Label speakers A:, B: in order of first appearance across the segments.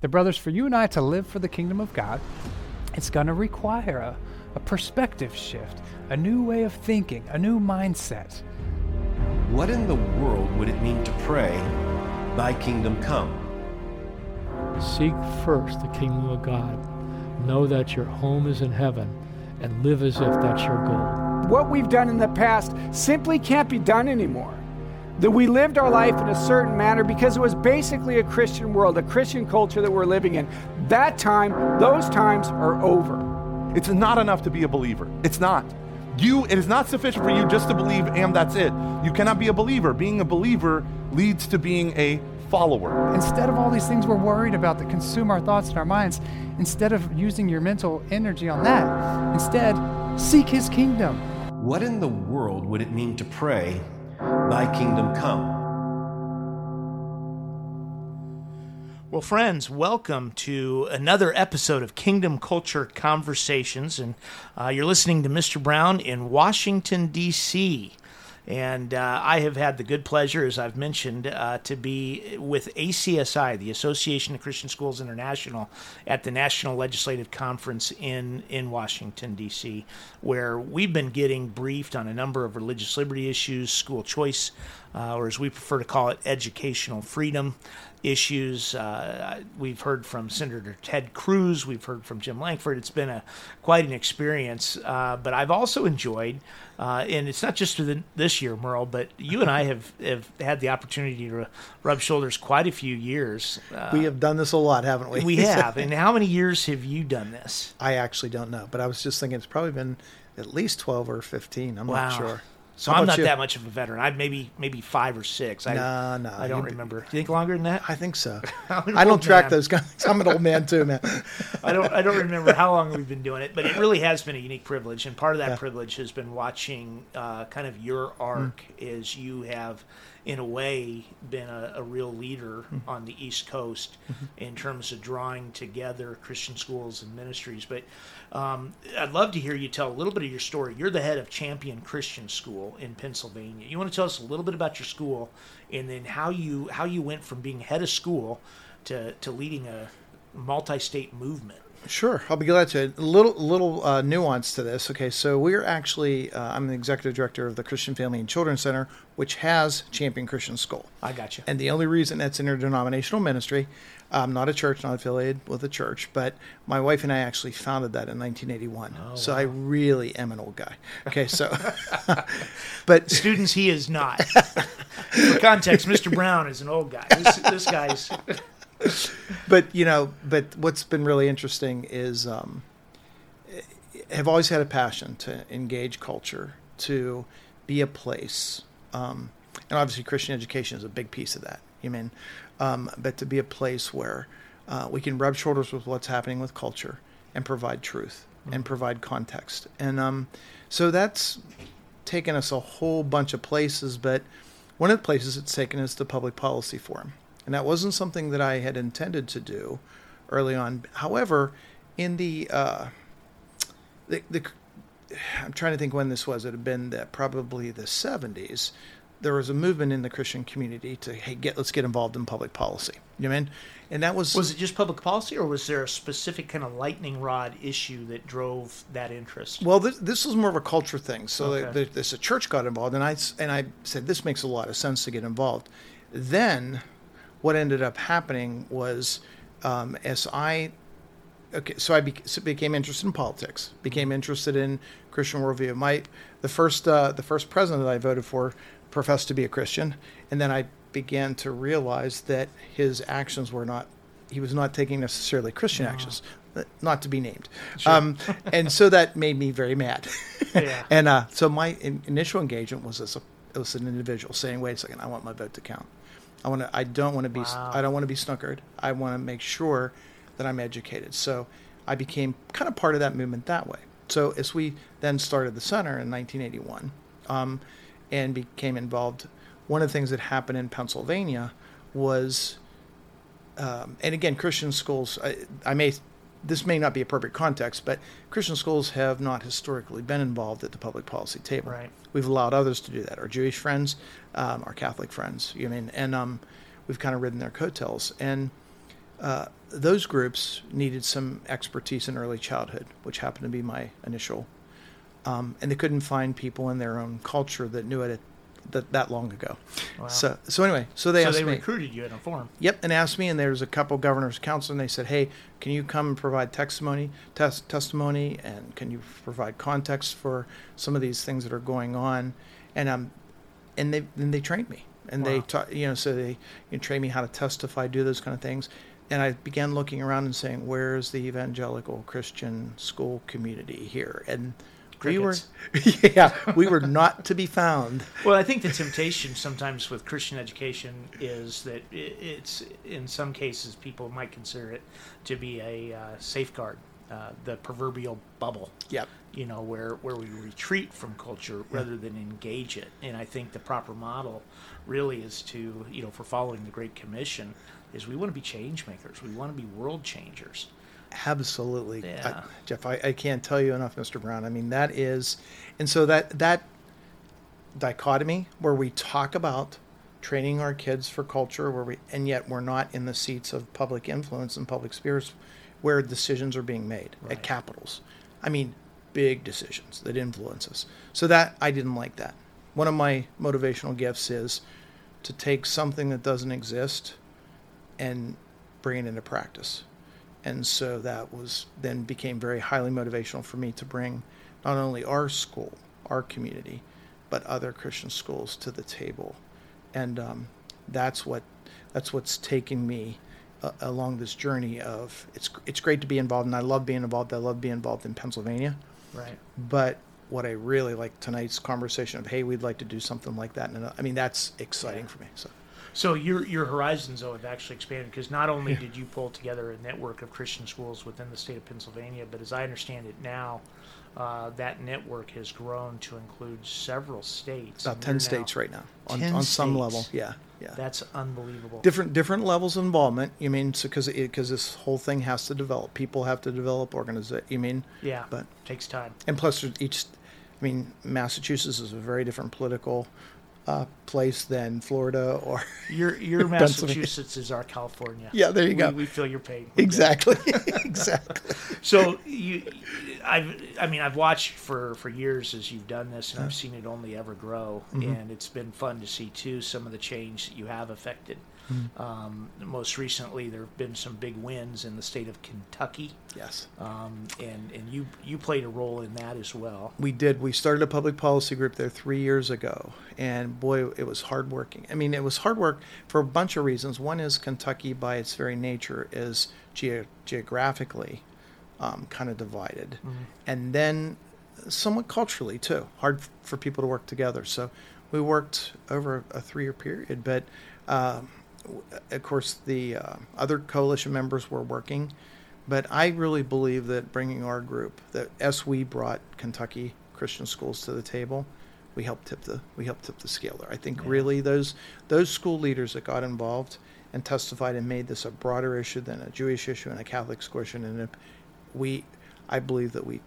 A: The brothers, for you and I to live for the kingdom of God, it's going to require a, a perspective shift, a new way of thinking, a new mindset.
B: What in the world would it mean to pray, Thy kingdom come?
C: Seek first the kingdom of God. Know that your home is in heaven and live as if that's your goal.
D: What we've done in the past simply can't be done anymore. That we lived our life in a certain manner because it was basically a Christian world, a Christian culture that we're living in. That time, those times are over.
E: It's not enough to be a believer. It's not. You, it is not sufficient for you just to believe and that's it. You cannot be a believer. Being a believer leads to being a follower.
A: Instead of all these things we're worried about that consume our thoughts and our minds, instead of using your mental energy on that, instead, seek His kingdom.
B: What in the world would it mean to pray, Thy kingdom come?
F: Well, friends, welcome to another episode of Kingdom Culture Conversations. And uh, you're listening to Mr. Brown in Washington, D.C. And uh, I have had the good pleasure, as I've mentioned, uh, to be with ACSI, the Association of Christian Schools International, at the National Legislative Conference in, in Washington, D.C., where we've been getting briefed on a number of religious liberty issues, school choice, uh, or as we prefer to call it, educational freedom issues. Uh, we've heard from Senator Ted Cruz. We've heard from Jim Lankford. It's been a quite an experience. Uh, but I've also enjoyed, uh, and it's not just the, this year, Merle, but you and I have, have had the opportunity to rub shoulders quite a few years. Uh,
G: we have done this a lot, haven't we?
F: We have. and how many years have you done this?
G: I actually don't know, but I was just thinking it's probably been at least 12 or 15. I'm
F: wow.
G: not sure.
F: So I'm not you? that much of a veteran. I maybe maybe five or six. I,
G: no, no,
F: I don't remember. Do you think longer than that?
G: I think so. I don't track man. those guys. I'm an old man too, man.
F: I don't I don't remember how long we've been doing it, but it really has been a unique privilege, and part of that yeah. privilege has been watching uh, kind of your arc mm. as you have in a way, been a, a real leader mm-hmm. on the East Coast mm-hmm. in terms of drawing together Christian schools and ministries. But um, I'd love to hear you tell a little bit of your story. You're the head of Champion Christian School in Pennsylvania. You want to tell us a little bit about your school, and then how you how you went from being head of school to to leading a multi-state movement.
G: Sure, I'll be glad to. A little little uh, nuance to this. Okay, so we're actually uh, I'm the executive director of the Christian Family and Children Center, which has Champion Christian School.
F: I got you.
G: And the only reason that's interdenominational ministry, I'm not a church, not affiliated with a church, but my wife and I actually founded that in 1981. Oh, so wow. I really am an old guy. Okay, so,
F: but students, he is not. For context, Mr. Brown is an old guy. This, this guy's
G: but you know, but what's been really interesting is um, have always had a passion to engage culture, to be a place, um, and obviously Christian education is a big piece of that. You mean, um, but to be a place where uh, we can rub shoulders with what's happening with culture and provide truth mm-hmm. and provide context, and um, so that's taken us a whole bunch of places. But one of the places it's taken us to public policy forum and that wasn't something that I had intended to do early on. However, in the uh, the, the I'm trying to think when this was. It had been the, probably the 70s. There was a movement in the Christian community to hey, get let's get involved in public policy. You know I mean? And that was
F: was it just public policy, or was there a specific kind of lightning rod issue that drove that interest?
G: Well, this, this was more of a culture thing. So okay. the, the, this a church got involved, and I and I said this makes a lot of sense to get involved. Then what ended up happening was um, as I okay, so I became interested in politics, became interested in Christian worldview. My the first uh, the first president that I voted for professed to be a Christian, and then I began to realize that his actions were not he was not taking necessarily Christian no. actions, uh, not to be named. Sure. Um, and so that made me very mad. yeah. And uh, so my in, initial engagement was as a, was an individual saying, "Wait a second, I want my vote to count." I want to. I don't want to be. Wow. I don't want to be snookered. I want to make sure that I'm educated. So I became kind of part of that movement that way. So as we then started the center in 1981 um, and became involved, one of the things that happened in Pennsylvania was, um, and again, Christian schools, I, I may, this may not be a perfect context, but Christian schools have not historically been involved at the public policy table.
F: Right.
G: We've allowed others to do that. Our Jewish friends, um, our Catholic friends, you mean, and um, we've kind of ridden their coattails. And uh, those groups needed some expertise in early childhood, which happened to be my initial. Um, and they couldn't find people in their own culture that knew it that, that long ago.
F: Wow.
G: So, so anyway, so they
F: so they
G: me.
F: recruited you in a forum.
G: Yep, and asked me, and there was a couple governors council, and they said, "Hey, can you come and provide testimony, tes- testimony, and can you provide context for some of these things that are going on?" And um, and they then they trained me, and they taught, you know, so they you know, trained me how to testify, do those kind of things, and I began looking around and saying, "Where's the evangelical Christian school community here?" And we were, yeah, we were not to be found.
F: Well, I think the temptation sometimes with Christian education is that it's in some cases people might consider it to be a uh, safeguard, uh, the proverbial bubble.
G: Yep.
F: You know, where where we retreat from culture rather than engage it. And I think the proper model really is to you know for following the Great Commission is we want to be change makers. We want to be world changers.
G: Absolutely,
F: Yeah.
G: I, Jeff. I, I can't tell you enough, Mr. Brown. I mean, that is, and so that that dichotomy where we talk about training our kids for culture, where we and yet we're not in the seats of public influence and public spheres, where decisions are being made
F: Right.
G: at capitals. I mean, big decisions that influence us. So that I didn't like that. One of my motivational gifts is to take something that doesn't exist and bring it into practice. And so that was then became very highly motivational for me to bring not only our school, our community, but other Christian schools to the table. And um, that's what that's what's taking me uh, along this journey of it's it's great to be involved and I love being involved. I love being involved in Pennsylvania.
F: Right.
G: But what I really like tonight's conversation of hey, we'd like to do something like that. And I mean that's exciting for me. So
F: So your your horizons though have actually expanded because not only did you pull together a network of Christian schools within the state of Pennsylvania, but as I understand it now, uh, that network has grown to include several states.
G: about ten states
F: now-
G: right now on, on some
F: states.
G: level. Yeah, yeah.
F: That's unbelievable.
G: different different levels of involvement. You mean because because this whole thing has to develop. People have to develop organize. You mean
F: yeah,
G: but
F: takes time.
G: and plus each. I mean Massachusetts is a very different political uh, place than Florida or
F: Your your Massachusetts is our California.
G: Yeah, there you
F: we,
G: go.
F: We feel your pain. We're
G: exactly exactly.
F: So you, I've, I mean, I've watched for for years as you've done this, and I've seen it only ever grow,
G: Mm-hmm.
F: and it's been fun to see too some of the change that you have affected.
G: Mm-hmm.
F: Um, most recently, there have been some big wins in the state of Kentucky,
G: Yes.
F: um, and and you you played a role in that as well.
G: We did. We started a public policy group there three years ago, and boy, it was hard working. I mean, it was hard work for a bunch of reasons. One is Kentucky, by its very nature, is ge- geographically um, kind of divided, and then somewhat culturally too. Hard f- for people to work together. So we worked over a three-year period, but. Um, of course, the uh, other coalition members were working, but I really believe that bringing our group, that as we brought Kentucky Christian schools to the table, we helped tip the we helped tip the scale there. I think really those those school leaders that got involved and testified and made this a broader issue than a Jewish issue and a Catholic question, and if we, I believe that we,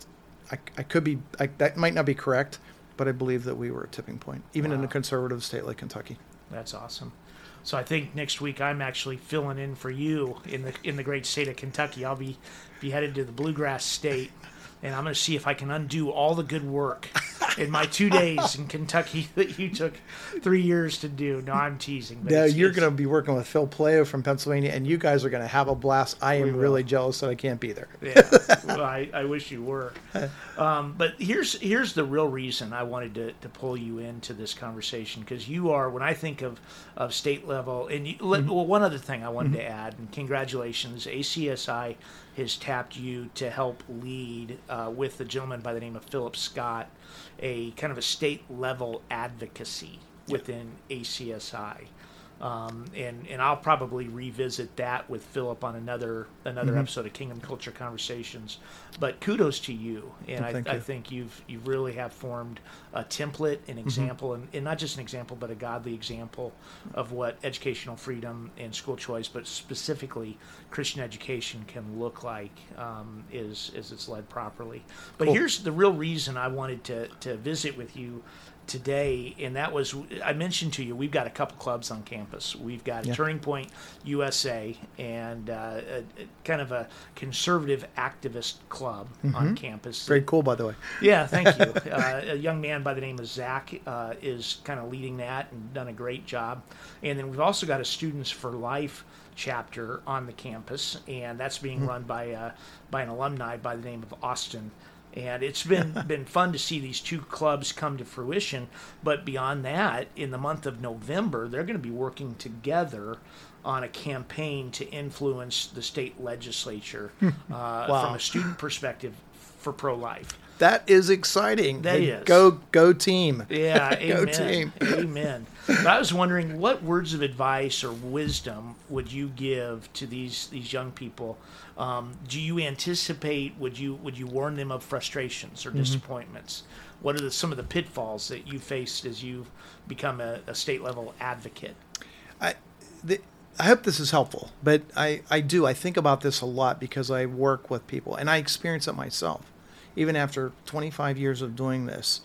G: I, I could be I, that might not be correct, but I believe that we were a tipping point, even in a conservative state like Kentucky.
F: That's awesome. So I think next week I'm actually filling in for you in the in the great state of Kentucky. I'll be be headed to the bluegrass state, and I'm going to see if I can undo all the good work in my two days in Kentucky that you took three years to do. No, I'm teasing.
G: Now
F: it's-
G: you're going to be working with Phil Playo from Pennsylvania, and you guys are going to have a blast. I am really jealous that I can't be there.
F: yeah, well, I, I wish you were. Um, but here's here's the real reason I wanted to, to pull you into this conversation because you are when I think of, of state level and you, let, well one other thing I wanted to add and congratulations ACSI has tapped you to help lead uh, with a gentleman by the name of Philip Scott a kind of a state level advocacy within ACSI. Um, and and I'll probably revisit that with Philip on another another episode of Kingdom Culture Conversations. But kudos to you, and I,
G: thank
F: I think you've you really have formed a template, an example, and, and not just an example, but a godly example of what educational freedom and school choice, but specifically Christian education can look like um, is is it's led properly. But
G: Cool.
F: here's the real reason I wanted to to visit with you today, and that was I mentioned to you we've got a couple clubs on campus. We've got
G: Yeah.
F: Turning Point USA and uh, a, a, kind of a conservative activist club on campus.
G: Mm-hmm. Very cool, by the way.
F: Yeah, thank you. uh, a young man by the name of Zach uh, is kind of leading that and done a great job. And then we've also got a Students for Life chapter on the campus, and that's being run by uh, by an alumni by the name of Austin. And it's been been fun to see these two clubs come to fruition. But beyond that, in the month of November, they're going to be working together on a campaign to influence the state legislature uh,
G: Wow.
F: from a student perspective for pro life.
G: That is exciting.
F: That is.
G: Go, go team.
F: Yeah,
G: Go
F: amen.
G: team.
F: amen. But I was wondering, what words of advice or wisdom would you give to these these young people? Um, do you anticipate? Would you would you warn them of frustrations or
G: Mm-hmm.
F: disappointments? What are the, some of the pitfalls that you faced as you've become a, a state level advocate?
G: I, the, I hope this is helpful, but I, I do. I think about this a lot because I work with people and I experience it myself. Even after 25 years of doing this,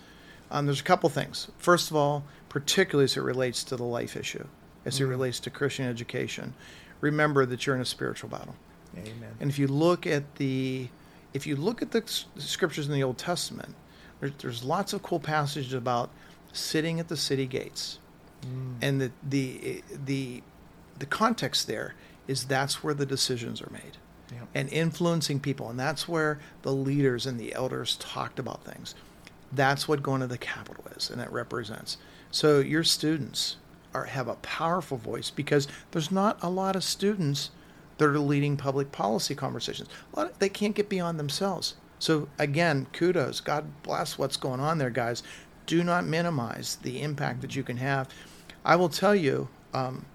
G: um, there's a couple things. First of all, particularly as it relates to the life issue, as it mm-hmm. relates to Christian education, remember that you're in a spiritual battle.
F: Amen.
G: And if you look at the, if you look at the scriptures in the Old Testament, there, there's lots of cool passages about sitting at the city gates, mm. and the the eh, the the context there is that's where the decisions are made, And influencing people, and that's where the leaders and the elders talked about things. That's what going to the Capitol is, and it represents. So your students are have a powerful voice because there's not a lot of students that are leading public policy conversations. Lot they can't get beyond themselves. So again, kudos. God bless what's going on there, guys. Do not minimize the impact that you can have. I will tell you. Um,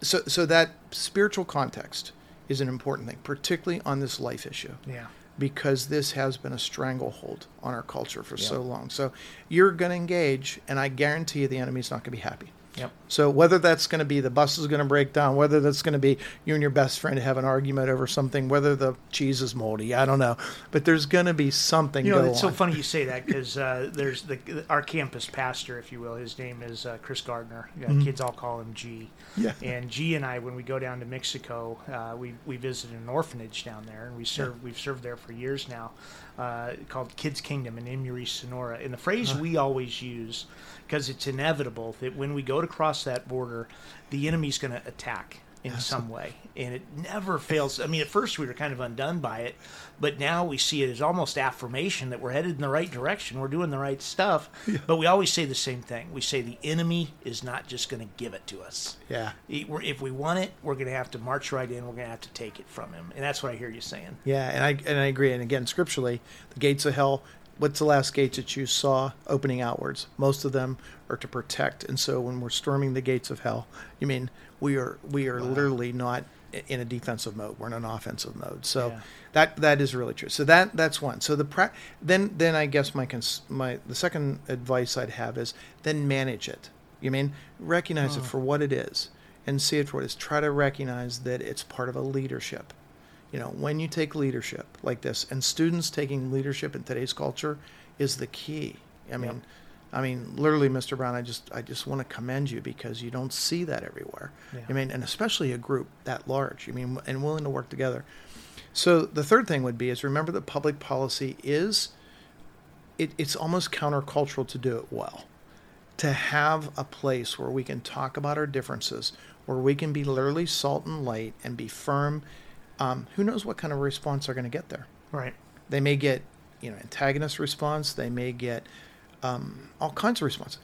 G: so, so that spiritual context is an important thing, particularly on this life issue
F: Yeah.
G: because this has been a stranglehold on our culture for so long. So you're going to engage, and I guarantee you the enemy's not going to be happy.
F: Yep.
G: So whether that's going to be the bus is going to break down, whether that's going to be you and your best friend have an argument over something, whether the cheese is moldy, I don't know, but there's going to be something.
F: You know, it's so funny you say that because uh, there's the our campus pastor, if you will. His name is uh, Chris Gardner. Uh, Kids all call him G.
G: Mm-hmm. Yeah.
F: And G and I, when we go down to Mexico, uh, we we visited an orphanage down there, and we serve we've served there for years now, uh, called Kids Kingdom in Emery, Sonora. And the phrase we always use, because it's inevitable that when we go to cross that border, the enemy's going to attack in some way, and it never fails. I mean, at first we were kind of undone by it, but now we see it as almost affirmation that we're headed in the right direction. We're doing the right stuff. But we always say the same thing. We say the enemy is not just going to give it to us.
G: Yeah.
F: If we want it, we're going to have to march right in. We're going to have to take it from him, and that's what I hear you saying.
G: Yeah, and I and I agree. And again, scripturally, the gates of hell. What's the last gates that you saw opening outwards? Most of them are to protect. And so, when we're storming the gates of hell, you mean we are we are literally not in a defensive mode. We're in an offensive mode. So
F: Yeah.
G: that that is really true. So that that's one. So the pra- then then I guess my cons- my the second advice I'd have is then manage it. You mean recognize it oh. for what it is and see it for what it is. Try to recognize that it's part of a leadership you know when you take leadership like this and students taking leadership in today's culture is the key i mean i mean literally mr brown i just i just want to commend you because you don't see that everywhere
F: Yeah.
G: i mean and especially a group that large i mean and willing to work together so the third thing would be is remember that public policy is it, it's almost countercultural to do it well to have a place where we can talk about our differences, where we can be literally salt and light and be firm. Um, who knows what kind of response they're going to get there?
F: Right.
G: They may get, you know, antagonist response. They may get um, all kinds of response.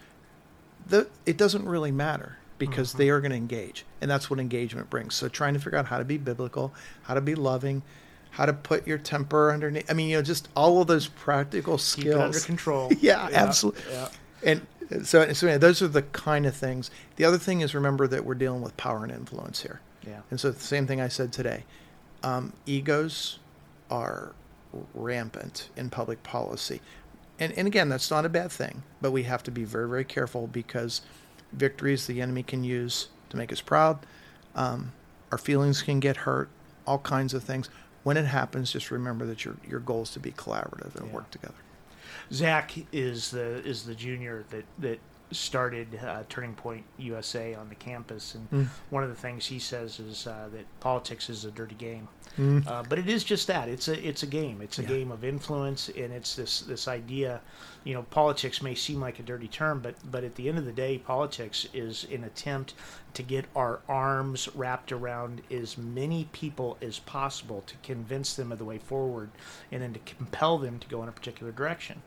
G: The, it doesn't really matter because they are going to engage, and that's what engagement brings. So trying to figure out how to be biblical, how to be loving, how to put your temper underneath. I mean, you know, just all of those practical
F: Keep
G: skills
F: it under control.
G: yeah, absolutely.
F: Yeah.
G: And So, so anyway, those are the kind of things. The other thing is remember that we're dealing with power and influence here.
F: Yeah.
G: And so the same thing I said today. Um, egos are rampant in public policy. And, and again, that's not a bad thing, but we have to be very, very careful because victories the enemy can use to make us proud. Um, our feelings can get hurt, all kinds of things. When it happens, just remember that your, your goal is to be collaborative and
F: Yeah.
G: work together.
F: Zach is the is the junior that that started uh, Turning Point USA on the campus, and
G: Mm.
F: one of the things he says is uh, that politics is a dirty game.
G: Mm.
F: Uh, but it is just that it's a it's a game. It's a
G: Yeah.
F: game of influence, and it's this this idea. You know, politics may seem like a dirty term, but but at the end of the day, politics is an attempt to get our arms wrapped around as many people as possible to convince them of the way forward, and then to compel them to go in a particular direction.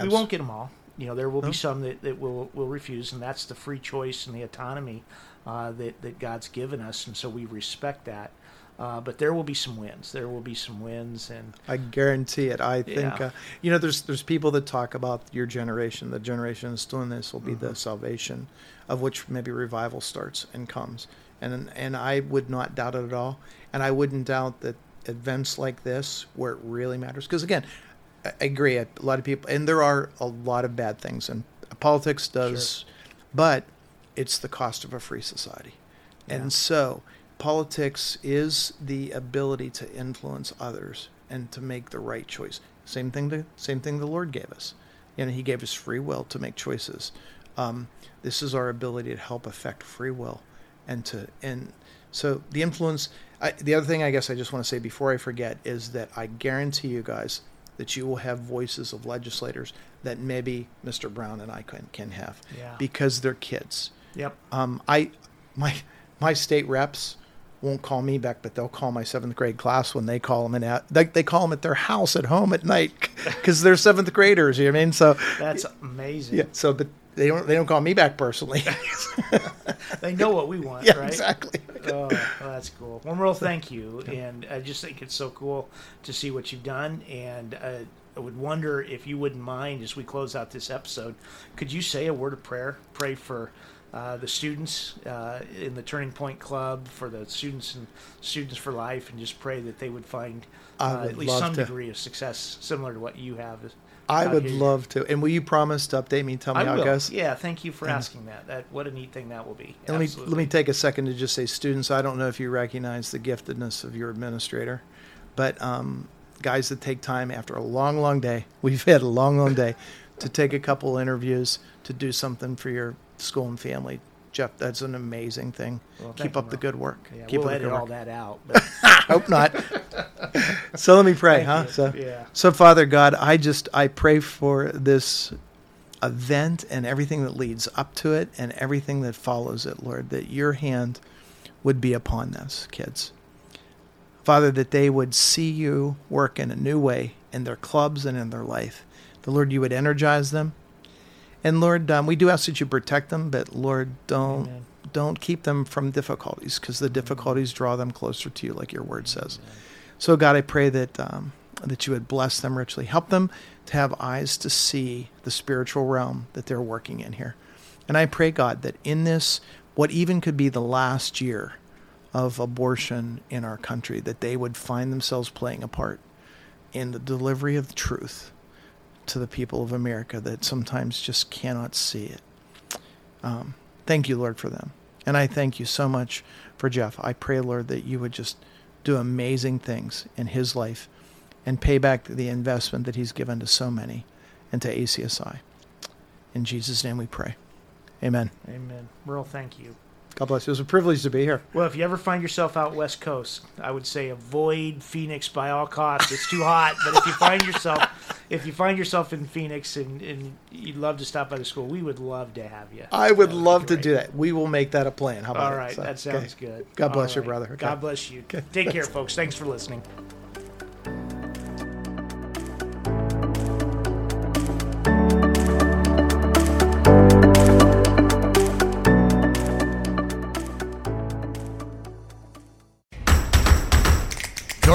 F: We won't get them all. You know, there will
G: No.
F: be some that, that will will refuse, and that's the free choice and the autonomy uh, that that God's given us, and so we respect that. Uh, but there will be some wins. There will be some wins, and
G: I guarantee it. I think
F: Yeah.
G: uh, you know there's there's people that talk about your generation, the generation that's doing this will be
F: Mm-hmm.
G: the salvation, of which maybe revival starts and comes, and and I would not doubt it at all, and I wouldn't doubt that events like this where it really matters because again, I agree. A lot of people, and there are a lot of bad things, and politics does, but it's the cost of a free society,
F: Yeah.
G: and so politics is the ability to influence others and to make the right choice. Same thing. The same thing the Lord gave us. You know, He gave us free will to make choices. Um, this is our ability to help affect free will, and to and so the influence. I, the other thing I guess I just want to say before I forget is that I guarantee you guys that you will have voices of legislators that maybe Mr. Brown and I can can have
F: Yeah.
G: because they're kids.
F: yep,
G: Um, I my my state reps won't call me back, but they'll call my seventh grade class when they call them and at they, they call them at their house at home at night because they're seventh graders. You know what I mean? So
F: that's amazing.
G: yeah. So but they don't they don't call me back personally.
F: They know what we want,
G: yeah,
F: right?
G: exactly.
F: oh, well, that's cool. One real thank you, and I just think it's so cool to see what you've done. And uh, I would wonder if you wouldn't mind, as we close out this episode, could you say a word of prayer? Pray for uh, the students uh, in the Turning Point Club, for the students and Students for Life, and just pray that they would find uh, at least some
G: to.
F: degree of success, similar to what you have.
G: I would
F: here.
G: love to. And will you promise to update me? Tell me
F: I
G: how
F: will.
G: it goes.
F: Yeah, thank you for asking that. That what a neat thing that will be.
G: And let me let me take a second to just say, students. I don't know if you recognize the giftedness of your administrator, but um, guys that take time after a long, long day, we've had a long, long day, to take a couple interviews to do something for your school and family. Jeff, that's an amazing thing.
F: Well,
G: Keep
F: you,
G: up the good work.
F: Yeah,
G: Keep
F: we'll
G: up the
F: edit all that out. But
G: Hope not. So let me pray,
F: Thank
G: huh?
F: you.
G: So,
F: Yeah.
G: so Father God, I just I pray for this event and everything that leads up to it and everything that follows it, Lord, that your hand would be upon this, kids. Father, that they would see you work in a new way in their clubs and in their life. The Lord, you would energize them. And Lord, um, we do ask that you protect them, but Lord, don't
F: Amen.
G: don't keep them from difficulties because the difficulties draw them closer to you, like your word says. So, God, I pray that um, that you would bless them richly, help them to have eyes to see the spiritual realm that they're working in here. And I pray, God, that in this, what even could be the last year of abortion in our country, that they would find themselves playing a part in the delivery of the truth to the people of America that sometimes just cannot see it. Um, thank you, Lord, for them. And I thank you so much for Jeff. I pray, Lord, that you would just do amazing things in his life and pay back the investment that he's given to so many and to ACSI. In Jesus' name we pray. Amen.
F: Amen. Merle, thank you.
G: God bless you. It was a privilege to be here.
F: Well, if you ever find yourself out west coast, I would say avoid Phoenix by all costs. It's too hot. But if you find yourself, if you find yourself in Phoenix and, and you'd love to stop by the school, we would love to have you.
G: I would
F: That
G: love to do that. We will make that a plan. How about
F: All right,
G: So,
F: that sounds
G: okay.
F: good.
G: God bless
F: All
G: you, brother. Okay.
F: God bless you.
G: Okay.
F: Take care, folks. Thanks for listening.